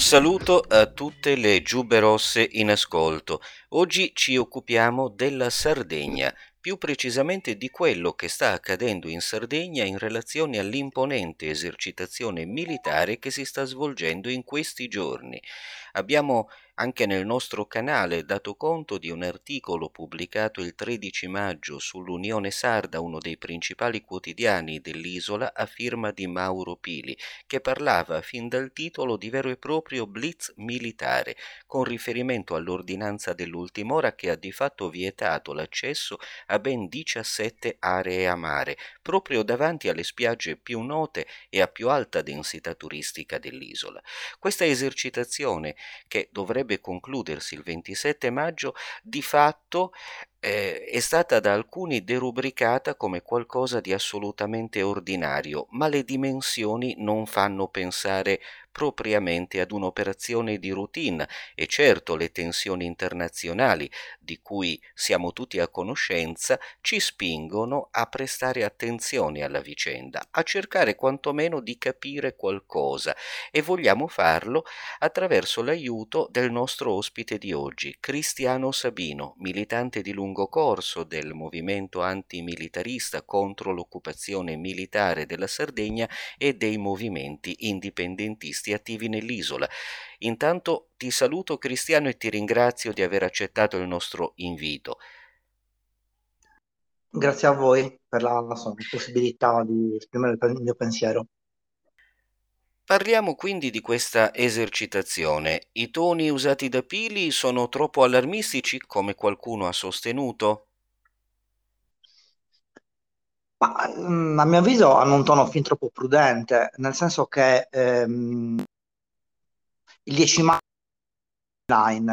Un saluto a tutte le giube rosse in ascolto. Oggi ci occupiamo della Sardegna, più precisamente di quello che sta accadendo in Sardegna in relazione all'imponente esercitazione militare che si sta svolgendo in questi giorni. Abbiamo anche nel nostro canale dato conto di un articolo pubblicato il 13 maggio sull'Unione Sarda, uno dei principali quotidiani dell'isola, a firma di Mauro Pili, che parlava fin dal titolo di vero e proprio blitz militare, con riferimento all'ordinanza dell'ultima ora che ha di fatto vietato l'accesso a ben 17 aree a mare, proprio davanti alle spiagge più note e a più alta densità turistica dell'isola. Questa esercitazione, che dovrebbe dovrebbe concludersi il 27 maggio, di fatto eh, è stata da alcuni derubricata come qualcosa di assolutamente ordinario, ma le dimensioni non fanno pensare propriamente ad un'operazione di routine e certo le tensioni internazionali di cui siamo tutti a conoscenza ci spingono a prestare attenzione alla vicenda, a cercare quantomeno di capire qualcosa e vogliamo farlo attraverso l'aiuto del nostro ospite di oggi, Cristiano Sabino, militante di lungo corso del movimento antimilitarista contro l'occupazione militare della Sardegna e dei movimenti indipendentisti attivi nell'isola. Intanto ti saluto Cristiano e ti ringrazio di aver accettato il nostro invito. Grazie a voi per la insomma, possibilità di esprimere il mio pensiero. Parliamo quindi di questa esercitazione. I toni usati da Pili sono troppo allarmistici, come qualcuno ha sostenuto? Ma, mm, a mio avviso hanno un tono fin troppo prudente, nel senso che ehm, il 10 maggio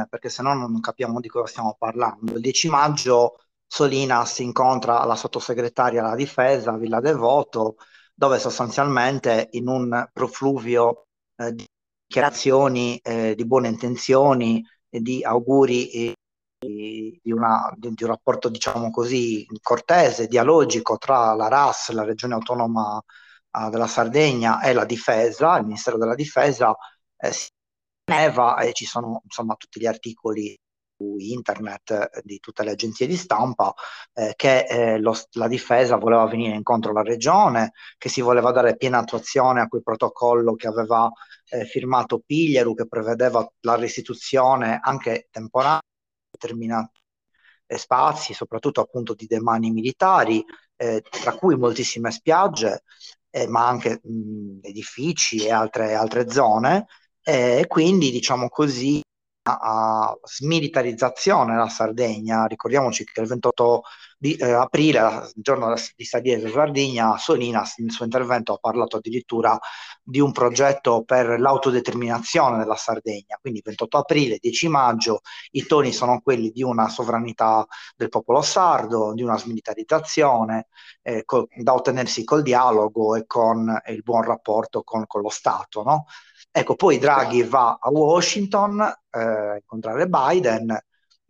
perché se no non capiamo di cosa stiamo parlando. Il 10 maggio Solinas incontra la sottosegretaria alla difesa Villa Devoto, dove sostanzialmente in un profluvio eh, di dichiarazioni eh, di buone intenzioni e di auguri eh, di, una, di, un rapporto, diciamo così, cortese, dialogico tra la RAS, la regione autonoma uh, della Sardegna, e la difesa, il Ministero della Difesa, eh, si neva e ci sono insomma tutti gli articoli internet eh, di tutte le agenzie di stampa eh, che eh, lo, la difesa voleva venire incontro alla regione, che si voleva dare piena attuazione a quel protocollo che aveva eh, firmato Piglieru che prevedeva la restituzione anche temporanea determinati eh, spazi, soprattutto appunto di demani militari, eh, tra cui moltissime spiagge, ma anche mh, edifici e altre, altre zone, e quindi diciamo così a smilitarizzazione della Sardegna. Ricordiamoci che il 28 di, eh, aprile, il giorno di Sardegna e Sardegna, Solinas nel suo intervento ha parlato addirittura di un progetto per l'autodeterminazione della Sardegna. Quindi 28 aprile, 10 maggio, i toni sono quelli di una sovranità del popolo sardo, di una smilitarizzazione, eh, co- da ottenersi col dialogo e con il buon rapporto con, con lo Stato. No? Ecco, poi Draghi va a Washington eh, a incontrare Biden,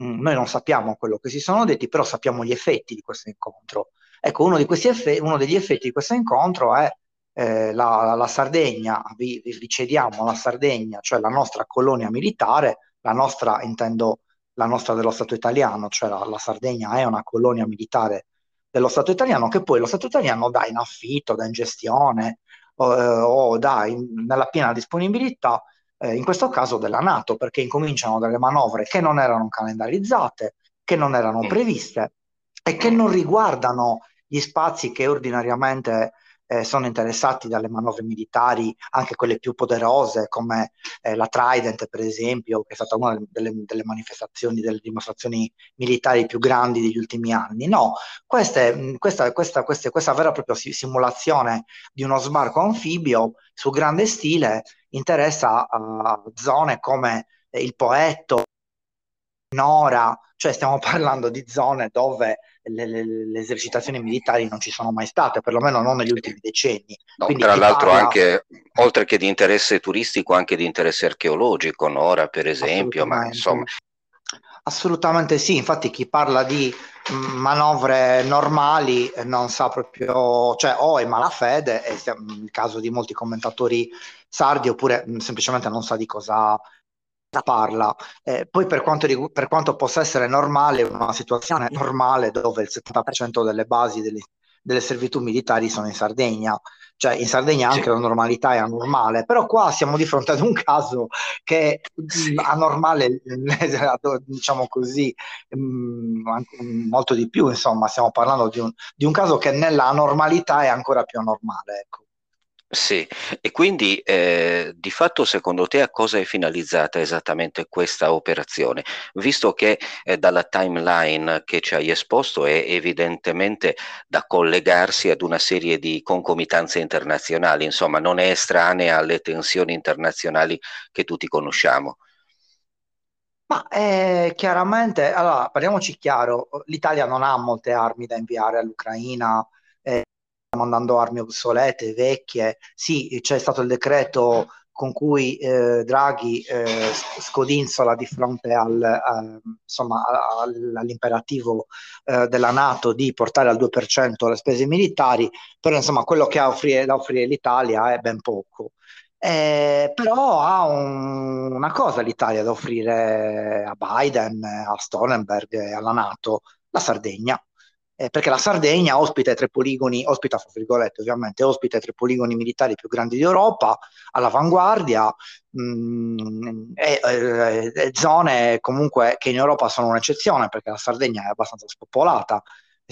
mm, noi non sappiamo quello che si sono detti, però sappiamo gli effetti di questo incontro. Ecco, uno, effe- uno degli effetti di questo incontro è eh, la, la, Sardegna, vi, vi cediamo la Sardegna, cioè la nostra colonia militare, la nostra, intendo la nostra dello Stato italiano, cioè la, la Sardegna è una colonia militare dello Stato italiano che poi lo Stato italiano dà in affitto, dà in gestione o dà in, nella piena disponibilità, eh, in questo caso della Nato, perché incominciano delle manovre che non erano calendarizzate, che non erano previste e che non riguardano gli spazi che ordinariamente eh, sono interessati dalle manovre militari, anche quelle più poderose come eh, la Trident per esempio, che è stata una delle, delle, manifestazioni, delle dimostrazioni militari più grandi degli ultimi anni. No, queste, questa, questa, questa, questa vera e propria simulazione di uno sbarco anfibio su grande stile interessa uh, zone come il Poetto, Nora, cioè stiamo parlando di zone dove le, le, le, esercitazioni militari non ci sono mai state, perlomeno non negli ultimi decenni. No, tra l'altro parla... anche, oltre che di interesse turistico, anche di interesse archeologico, Nora per esempio, ma insomma... Assolutamente sì, infatti chi parla di manovre normali non sa proprio, cioè o è malafede, è il caso di molti commentatori sardi oppure mh, semplicemente non sa di cosa parla. Eh, poi per quanto, rigu- per quanto possa essere normale, una situazione normale dove il 70% delle basi delle, delle servitù militari sono in Sardegna, cioè in Sardegna anche sì. la normalità è anormale, però qua siamo di fronte ad un caso che è sì. anormale, diciamo così, molto di più, insomma, stiamo parlando di un, di un caso che nella normalità è ancora più anormale. Ecco. Sì, e quindi eh, di fatto secondo te a cosa è finalizzata esattamente questa operazione? Visto che eh, dalla timeline che ci hai esposto è evidentemente da collegarsi ad una serie di concomitanze internazionali, insomma non è estranea alle tensioni internazionali che tutti conosciamo. Ma eh, chiaramente, allora parliamoci chiaro, l'Italia non ha molte armi da inviare all'Ucraina. Mandando armi obsolete, vecchie. Sì, c'è stato il decreto con cui eh, Draghi eh, scodinzola di fronte al, a, insomma, all'imperativo eh, della Nato di portare al 2% le spese militari, però insomma quello che ha offrire, da offrire l'Italia è ben poco. Eh, però ha un, una cosa l'Italia da offrire a Biden, a Stoltenberg e alla Nato, la Sardegna eh, perché la Sardegna ospita i tre poligoni, ospita, fra virgolette, ovviamente, ospita i tre poligoni militari più grandi d'Europa, all'avanguardia, mh, mm, e, e, e, zone comunque che in Europa sono un'eccezione, perché la Sardegna è abbastanza spopolata,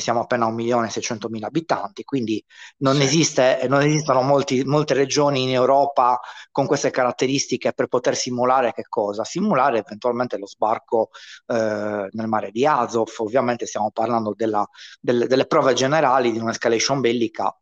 siamo appena a 1.600.000 abitanti, quindi non, sì. esiste, non esistono molti, molte regioni in Europa con queste caratteristiche per poter simulare che cosa? Simulare eventualmente lo sbarco eh, nel mare di Azov, ovviamente stiamo parlando della, delle, delle prove generali di un'escalation bellica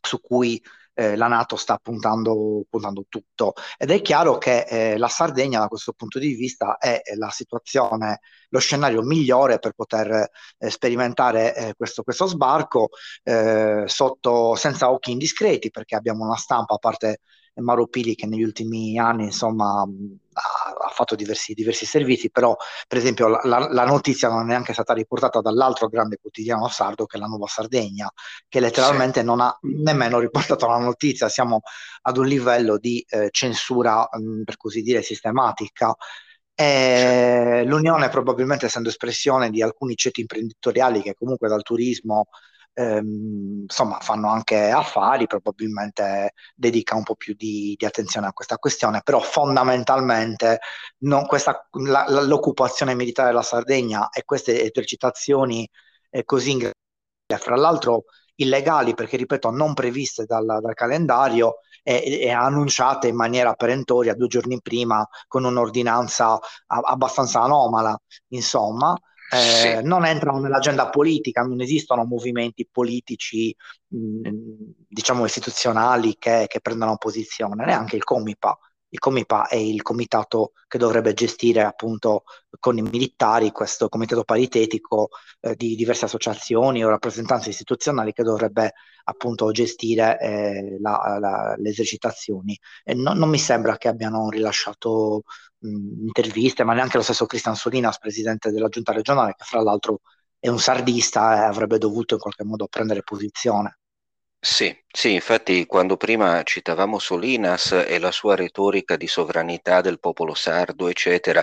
su cui eh, la Nato sta puntando, puntando, tutto. Ed è chiaro che eh, la Sardegna da questo punto di vista è la situazione, lo scenario migliore per poter eh, sperimentare eh, questo, questo, sbarco eh, sotto, senza occhi indiscreti, perché abbiamo una stampa, a parte Mauro Pili che negli ultimi anni insomma ha, ha fatto diversi, diversi, servizi, però per esempio la, la, notizia non è neanche stata riportata dall'altro grande quotidiano sardo che è la Nuova Sardegna, che letteralmente sì. non ha nemmeno riportato la notizia, siamo ad un livello di eh, censura mh, per così dire sistematica. E l'Unione probabilmente essendo espressione di alcuni ceti imprenditoriali che comunque dal turismo ehm, insomma fanno anche affari, probabilmente dedica un po' più di, di attenzione a questa questione, però fondamentalmente questa, la, l'occupazione militare della Sardegna e queste esercitazioni eh, così ingressi, fra l'altro illegali perché ripeto non previste dal, dal calendario e, e, annunciate in maniera perentoria due giorni prima con un'ordinanza a, abbastanza anomala insomma eh, sì. non entrano nell'agenda politica, non esistono movimenti politici, mh, diciamo istituzionali che, che prendano posizione, neanche il Comipa. Il Comipa è il comitato che dovrebbe gestire appunto con i militari questo comitato paritetico eh, di diverse associazioni o rappresentanze istituzionali che dovrebbe appunto gestire eh, la, la, le esercitazioni. Non, non mi sembra che abbiano rilasciato mh, interviste, ma neanche lo stesso Cristian Solinas, presidente della giunta regionale, che fra l'altro è un sardista e avrebbe dovuto in qualche modo prendere posizione. Sì, sì, infatti quando prima citavamo Solinas e la sua retorica di sovranità del popolo sardo, eccetera,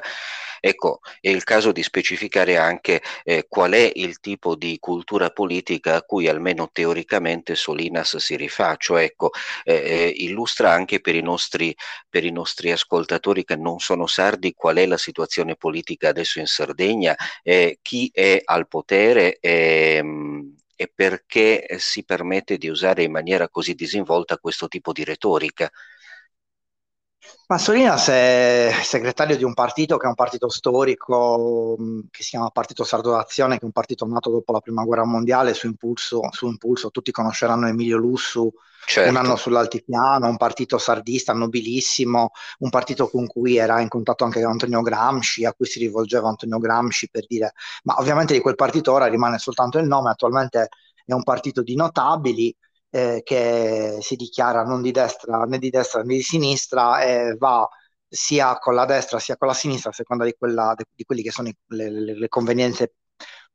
ecco, è il caso di specificare anche eh, qual è il tipo di cultura politica a cui almeno teoricamente Solinas si rifà, cioè ecco, eh, eh illustra anche per i, nostri, per i nostri ascoltatori che non sono sardi qual è la situazione politica adesso in Sardegna, eh, chi è al potere. Ehm, e perché eh, si permette di usare in maniera così disinvolta questo tipo di retorica. Massolinas è segretario di un partito che è un partito storico mm, che si chiama Partito Sardo d'Azione, che è un partito nato dopo la prima guerra mondiale su impulso, su impulso. tutti conosceranno Emilio Lussu, certo. un anno sull'altipiano, un partito sardista nobilissimo, un partito con cui era in contatto anche Antonio Gramsci, a cui si rivolgeva Antonio Gramsci per dire, ma ovviamente di quel partito ora rimane soltanto il nome, attualmente è un partito di notabili eh, che si dichiara non di destra né di destra né di sinistra e va sia con la destra sia con la sinistra a seconda di, quella, di, quelli che sono le, le, le, convenienze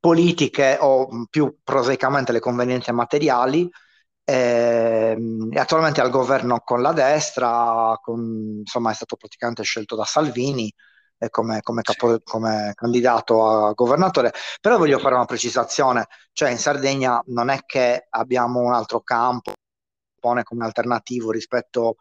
politiche o più prosaicamente le convenienze materiali e, e attualmente al governo con la destra, con, insomma è stato praticamente scelto da Salvini come, come, capo, come, candidato a governatore, però voglio fare una precisazione, cioè in Sardegna non è che abbiamo un altro campo pone come alternativo rispetto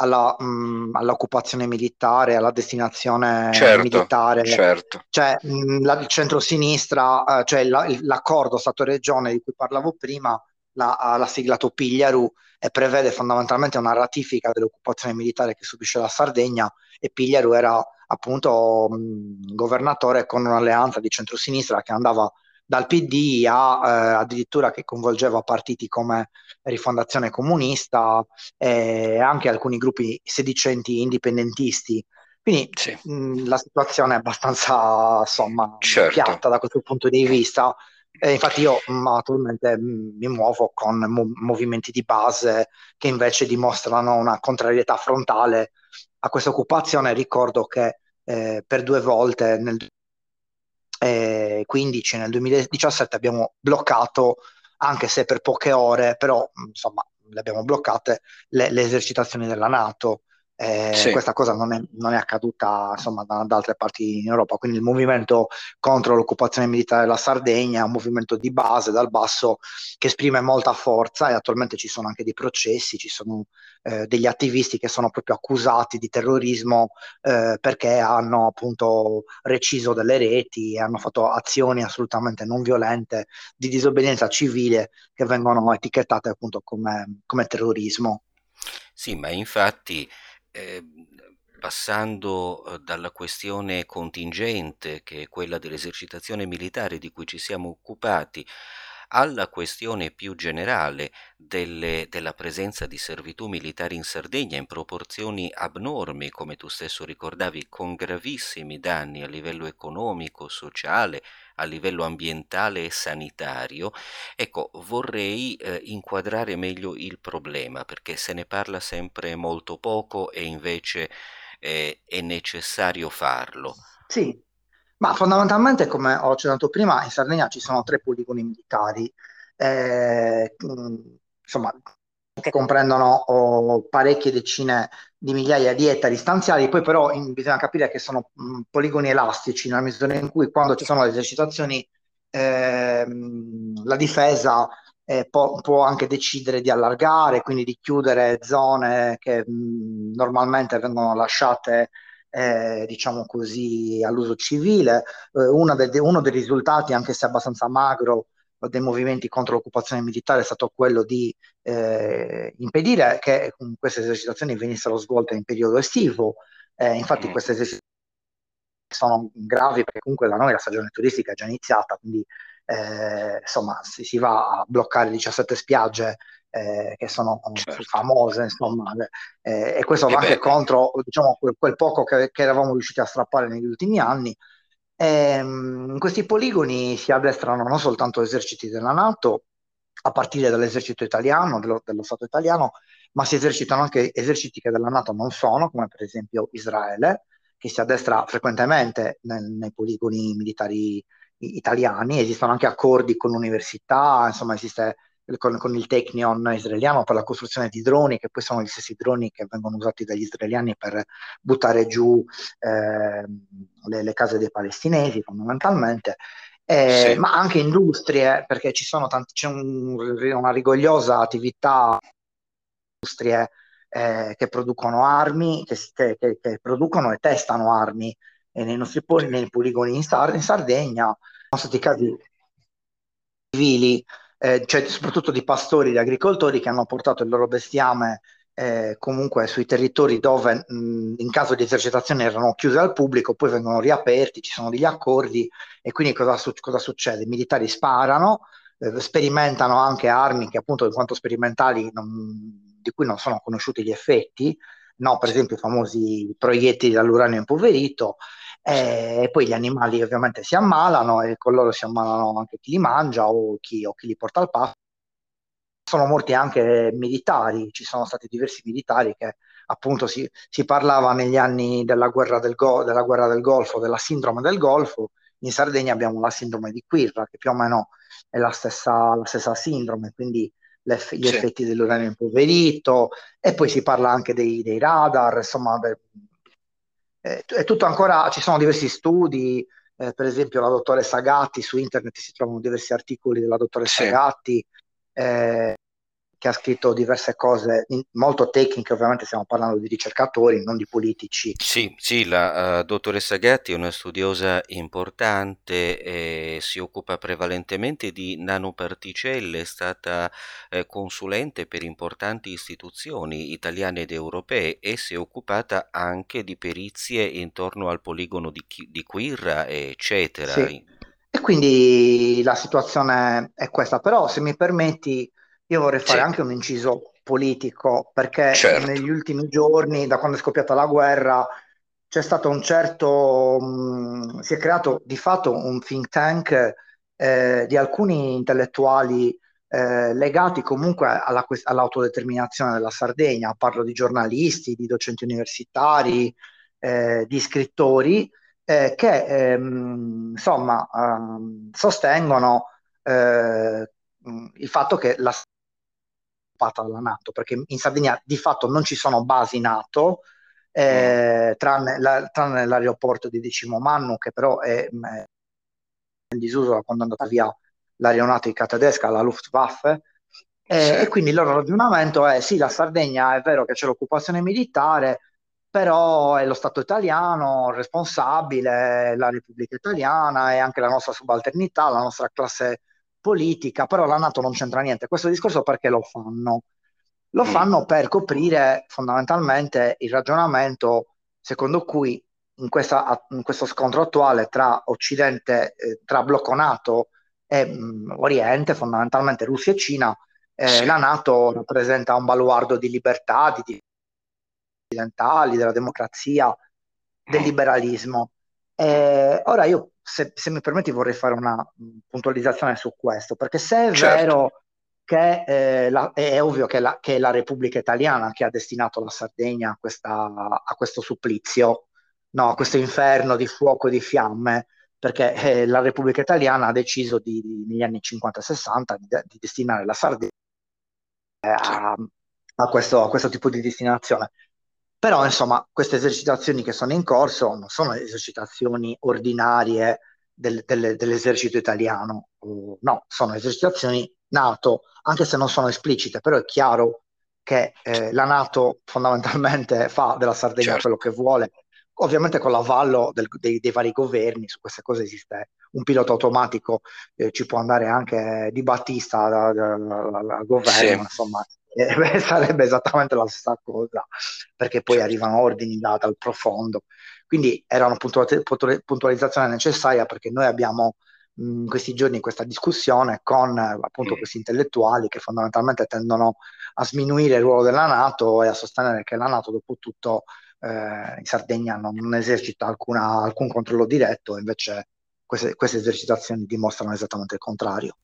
alla, mh, all'occupazione militare, alla destinazione certo, militare. Certo. Cioè, mh, la, il centro-sinistra, eh, cioè la, l'accordo Stato-Regione di cui parlavo prima, l'ha, l'ha siglato Pigliaru e prevede fondamentalmente una ratifica dell'occupazione militare che subisce la Sardegna e Pigliaru era appunto mh, governatore con un'alleanza di centrosinistra che andava dal PD a eh, addirittura che coinvolgeva partiti come Rifondazione Comunista e anche alcuni gruppi sedicenti indipendentisti. Quindi sì. mh, la situazione è abbastanza insomma, certo. piatta da questo punto di vista. E infatti io mh, attualmente mh, mi muovo con mo- movimenti di base che invece dimostrano una contrarietà frontale a questa occupazione. Ricordo che eh, per due volte nel 2015 e nel 2017 abbiamo bloccato, anche se per poche ore, però insomma le abbiamo bloccate, le, le esercitazioni della Nato. Eh, sì. Questa cosa non è, non è accaduta insomma, da, da, altre parti in Europa, quindi il movimento contro l'occupazione militare della Sardegna è un movimento di base dal basso che esprime molta forza e attualmente ci sono anche dei processi, ci sono eh, degli attivisti che sono proprio accusati di terrorismo eh, perché hanno appunto reciso delle reti e hanno fatto azioni assolutamente non violente di disobbedienza civile che vengono etichettate appunto come, come terrorismo. Sì, ma infatti eh, passando eh, dalla questione contingente, che è quella dell'esercitazione militare di cui ci siamo occupati, alla questione più generale delle, della presenza di servitù militari in Sardegna in proporzioni abnormi, come tu stesso ricordavi, con gravissimi danni a livello economico, sociale, a livello ambientale e sanitario, ecco, vorrei eh, inquadrare meglio il problema, perché se ne parla sempre molto poco e invece eh, è necessario farlo. Sì, ma fondamentalmente, come ho accennato prima, in Sardegna ci sono tre poligoni militari, eh, insomma, che comprendono oh, parecchie decine di migliaia di ettari stanziali, poi però in, bisogna capire che sono mh, poligoni elastici, nella misura in cui quando ci sono le esercitazioni eh, la difesa eh, può, può, anche decidere di allargare, quindi di chiudere zone che mh, normalmente vengono lasciate eh, diciamo così, all'uso civile. Eh, de, uno dei risultati, anche se abbastanza magro, dei movimenti contro l'occupazione militare è stato quello di eh, impedire che queste esercitazioni venissero svolte in periodo estivo. Eh, infatti mm. queste esercitazioni sono gravi perché comunque da noi la stagione turistica è già iniziata, quindi eh, insomma si, si, va a bloccare 17 spiagge eh, che sono certo. famose, insomma, eh, e questo va anche contro diciamo, quel, quel poco che, che, eravamo riusciti a strappare negli ultimi anni. E, ehm, in questi poligoni si addestrano non soltanto eserciti della Nato, a partire dall'esercito italiano, dello, dello Stato italiano, ma si esercitano anche eserciti che della Nato non sono, come per esempio Israele, che si addestra frequentemente nel, nei poligoni militari italiani, esistono anche accordi con l'università, insomma esiste con, con, il Technion israeliano per la costruzione di droni, che poi sono gli stessi droni che vengono usati dagli israeliani per buttare giù eh, le, le, case dei palestinesi fondamentalmente. Eh, sì. Ma anche industrie, perché ci sono tanti, c'è un, una rigogliosa attività industrie eh, che producono armi, che, che, che, producono e testano armi e nei nostri poli, nei poligoni in, Sar- in Sardegna sono stati casi civili eh, cioè soprattutto di pastori e di agricoltori che hanno portato il loro bestiame eh, comunque sui territori dove mh, in caso di esercitazione erano chiuse al pubblico, poi vengono riaperti, ci sono degli accordi e quindi cosa, su- cosa succede? I militari sparano, eh, sperimentano anche armi che appunto in quanto sperimentali non, di cui non sono conosciuti gli effetti, no? per esempio i famosi proiettili dall'uranio impoverito, e eh, poi gli animali ovviamente si ammalano e con loro si ammalano anche chi li mangia o chi, o chi li porta al pasto. Sono morti anche militari, ci sono stati diversi militari che appunto si, si parlava negli anni della guerra del, Go, della guerra del Golfo, della sindrome del Golfo. In Sardegna abbiamo la sindrome di Quirra, che più o meno è la stessa, la stessa sindrome, quindi gli sì. effetti dell'uranio impoverito, e poi si parla anche dei, dei radar, insomma, beh, è, è, tutto ancora, ci sono diversi studi, eh, per esempio la dottoressa Gatti, su internet si trovano diversi articoli della dottoressa sì. Gatti, eh, che ha scritto diverse cose molto tecniche, ovviamente stiamo parlando di ricercatori, non di politici. Sì, sì, la uh, dottoressa Gatti è una studiosa importante, e si occupa prevalentemente di nanoparticelle, è stata eh, consulente per importanti istituzioni italiane ed europee e si è occupata anche di perizie intorno al poligono di, di Quirra, eccetera. Sì. E quindi la situazione è questa, però se mi permetti io vorrei fare sì. anche un inciso politico, perché certo. negli ultimi giorni, da quando è scoppiata la guerra, c'è stato un certo, mh, mm, si è creato di fatto un think tank eh, di alcuni intellettuali eh, legati comunque alla, all'autodeterminazione della Sardegna, parlo di giornalisti, di docenti universitari, eh, di scrittori, eh, che ehm, insomma ehm, sostengono eh, il fatto che la occupata dalla Nato, perché in Sardegna di fatto non ci sono basi Nato, eh, mm. tranne, la, tranne, l'aeroporto di Decimo Mannu, che però è, mm, è in disuso da quando è andata via l'aeronautica tedesca, la Luftwaffe, eh, sì. e quindi il loro ragionamento è sì, la Sardegna è vero che c'è l'occupazione militare, però è lo Stato italiano responsabile, la Repubblica Italiana e anche la nostra subalternità, la nostra classe politica, però la Nato non c'entra niente. Questo discorso perché lo fanno? Lo fanno per coprire fondamentalmente il ragionamento secondo cui in, questa, in questo scontro attuale tra Occidente, eh, tra blocco NATO e mh, mm, Oriente, fondamentalmente Russia e Cina, eh, la Nato rappresenta un baluardo di libertà, di diritti occidentali, della democrazia, del mm. liberalismo. Eh, ora io se, se, mi permetti vorrei fare una puntualizzazione su questo, perché se è certo. vero che eh, la, è ovvio che, la, che, è la Repubblica Italiana che ha destinato la Sardegna a, questa, a questo supplizio, no, a questo inferno di fuoco e di fiamme, perché eh, la Repubblica Italiana ha deciso di, di, negli anni 50-60 di, di, destinare la Sardegna eh, a, a, questo, a questo tipo di destinazione. Però, insomma, queste esercitazioni che sono in corso non sono esercitazioni ordinarie del, del, dell'esercito italiano, uh, no, sono esercitazioni NATO, anche se non sono esplicite, però è chiaro che eh, la NATO fondamentalmente fa della Sardegna certo. quello che vuole, ovviamente con l'avallo del, dei, dei, vari governi, su queste cose esiste un pilota automatico, eh, ci può andare anche di Battista al governo, sì. insomma, eh, sarebbe esattamente la stessa cosa, perché poi certo. arrivano ordini da, dal profondo. Quindi era una puntualizzazione necessaria perché noi abbiamo in questi giorni questa discussione con appunto questi intellettuali che fondamentalmente tendono a sminuire il ruolo della Nato e a sostenere che la Nato dopo tutto eh, in Sardegna non, non esercita alcuna, alcun controllo diretto, invece queste, queste esercitazioni dimostrano esattamente il contrario.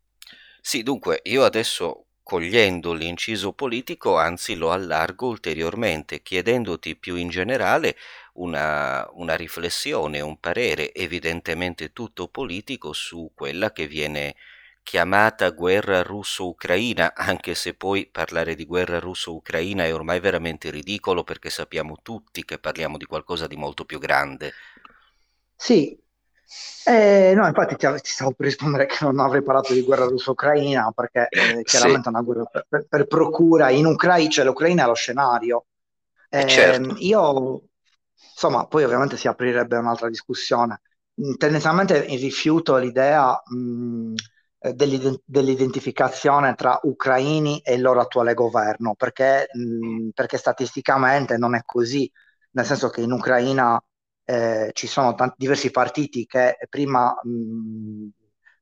Sì, dunque io adesso cogliendo l'inciso politico, anzi lo allargo ulteriormente, chiedendoti più in generale una, una, riflessione, un parere, evidentemente tutto politico, su quella che viene chiamata guerra russo-ucraina, anche se poi parlare di guerra russo-ucraina è ormai veramente ridicolo perché sappiamo tutti che parliamo di qualcosa di molto più grande. Sì, eh, no, infatti ti, ti, stavo per rispondere che non avrei parlato di guerra russo-ucraina perché eh, chiaramente sì. è una guerra per, per, per, procura in Ucraina, cioè l'Ucraina è lo scenario. Eh, eh, certo. Io, insomma, poi ovviamente si aprirebbe un'altra discussione. Tendenzialmente rifiuto l'idea mh, dell'ident- dell'identificazione tra ucraini e il loro attuale governo perché, mh, perché statisticamente non è così, nel senso che in Ucraina eh, ci sono tanti, diversi partiti che prima, mh,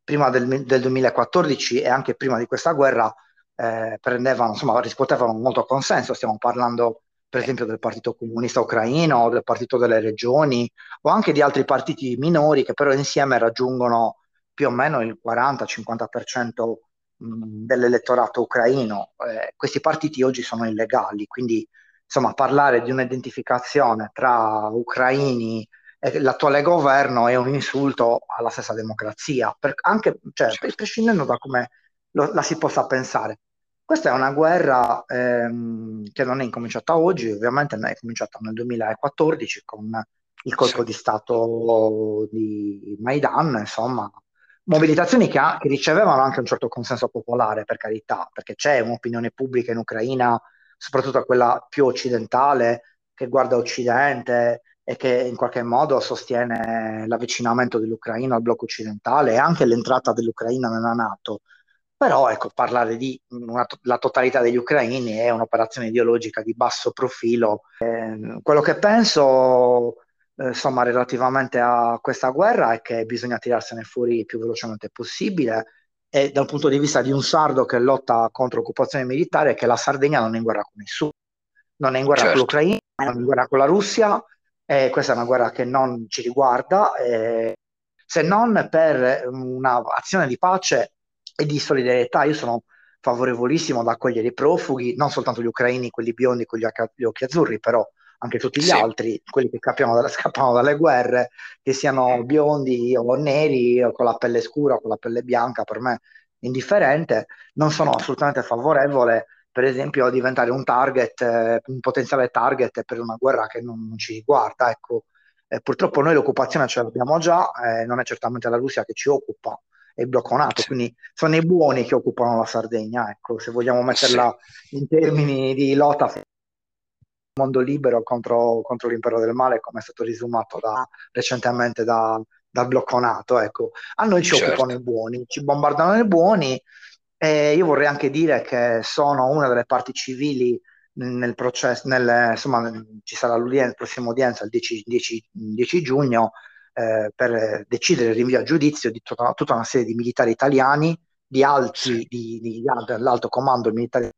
prima del, del, 2014 e anche prima di questa guerra eh, prendevano, insomma, riscuotevano molto consenso. Stiamo parlando, per esempio, del Partito Comunista Ucraino, del Partito delle Regioni o anche di altri partiti minori che però insieme raggiungono più o meno il 40-50% dell'elettorato ucraino. Eh, questi partiti oggi sono illegali, quindi insomma, parlare di un'identificazione tra ucraini e l'attuale governo è un insulto alla stessa democrazia, per, anche, cioè, certo. prescindendo da come lo, la si possa pensare. Questa è una guerra ehm, che non è incominciata oggi, ovviamente è cominciata nel 2014 con il colpo sì. di Stato di Maidan, insomma, mobilitazioni che, ha, che, ricevevano anche un certo consenso popolare, per carità, perché c'è un'opinione pubblica in Ucraina, soprattutto quella più occidentale, che guarda Occidente e che in qualche modo sostiene l'avvicinamento dell'Ucraina al blocco occidentale e anche l'entrata dell'Ucraina nella Nato. Però ecco, parlare di una, la totalità degli ucraini è un'operazione ideologica di basso profilo. Eh, quello che penso eh, insomma, relativamente a questa guerra è che bisogna tirarsene fuori il più velocemente possibile e dal punto di vista di un sardo che lotta contro l'occupazione militare è che la Sardegna non è in guerra con nessuno, non è in guerra certo. con l'Ucraina, non è in guerra con la Russia, e questa è una guerra che non ci riguarda, eh, se non per un'azione di pace e di solidarietà. Io sono favorevolissimo ad accogliere i profughi, non soltanto gli ucraini, quelli biondi con gli occhi azzurri, però anche tutti gli sì. altri, quelli che scappano, scappano, dalle guerre, che siano biondi o neri o con la pelle scura o con la pelle bianca, per me indifferente, non sono assolutamente favorevole, per esempio, a diventare un target, eh, un potenziale target per una guerra che non, non ci riguarda. Ecco. Eh, purtroppo noi l'occupazione ce l'abbiamo già, eh, non è certamente la Russia che ci occupa, è il blocco NATO, quindi sono i buoni che occupano la Sardegna, ecco, se vogliamo metterla sì. in termini di lotta mondo libero contro, contro, l'impero del male, come è stato risumato da, recentemente da, dal blocco NATO. Ecco. A noi ci certo. occupano i buoni, ci bombardano i buoni e io vorrei anche dire che sono una delle parti civili nel processo, nel, insomma, ci sarà la prossima udienza il 10, 10, 10 giugno eh, per decidere il rinvio a giudizio di tutta, tutta, una serie di militari italiani, di alti, di, di, dell'alto comando militare,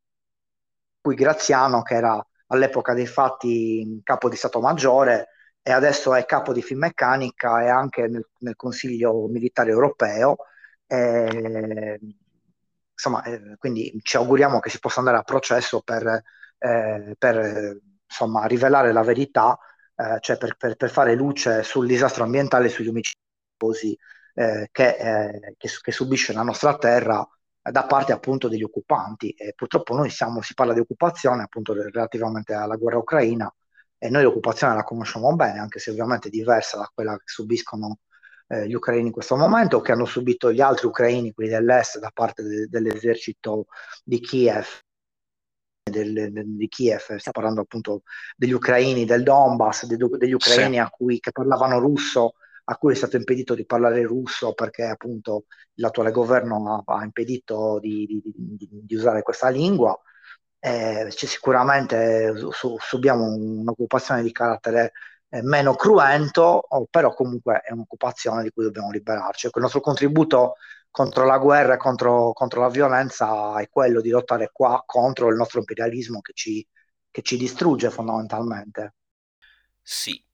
cui Graziano, che era all'epoca dei fatti capo di Stato Maggiore e adesso è capo di Finmeccanica e anche nel, nel Consiglio Militare Europeo. Eh, insomma, eh, quindi ci auguriamo che si possa andare a processo per, eh, per insomma, rivelare la verità, eh, cioè per, per, per, fare luce sul disastro ambientale e sugli omicidi eh, che, che, che subisce la nostra terra da parte appunto degli occupanti. E purtroppo noi siamo, si parla di occupazione appunto relativamente alla guerra ucraina e noi l'occupazione la conosciamo bene, anche se ovviamente è diversa da quella che subiscono eh, gli ucraini in questo momento o che hanno subito gli altri ucraini, quelli dell'est, da parte de- dell'esercito di Kiev. Del, di Kiev, sta parlando appunto degli ucraini del Donbass, de- degli ucraini sì. cui, che parlavano russo a cui è stato impedito di parlare russo perché appunto l'attuale governo ha, ha impedito di, di, di, di, usare questa lingua. Eh, sicuramente su, subiamo un'occupazione di carattere eh, meno cruento, però comunque è un'occupazione di cui dobbiamo liberarci. Ecco, il nostro contributo contro la guerra e contro, contro, la violenza è quello di lottare qua contro il nostro imperialismo che ci, che ci distrugge fondamentalmente. Sì,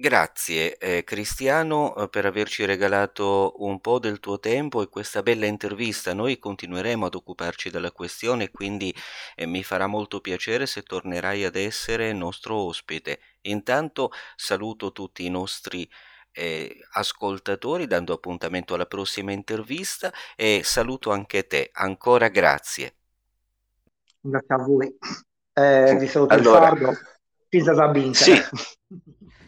Grazie eh, Cristiano eh, per averci regalato un po' del tuo tempo e questa bella intervista. Noi continueremo ad occuparci della questione, quindi eh, mi farà molto piacere se tornerai ad essere nostro ospite. Intanto saluto tutti i nostri eh, ascoltatori dando appuntamento alla prossima intervista e saluto anche te. Ancora grazie. Grazie a voi. Eh, vi saluto allora, sardo. Pizza Sabinca. Sì.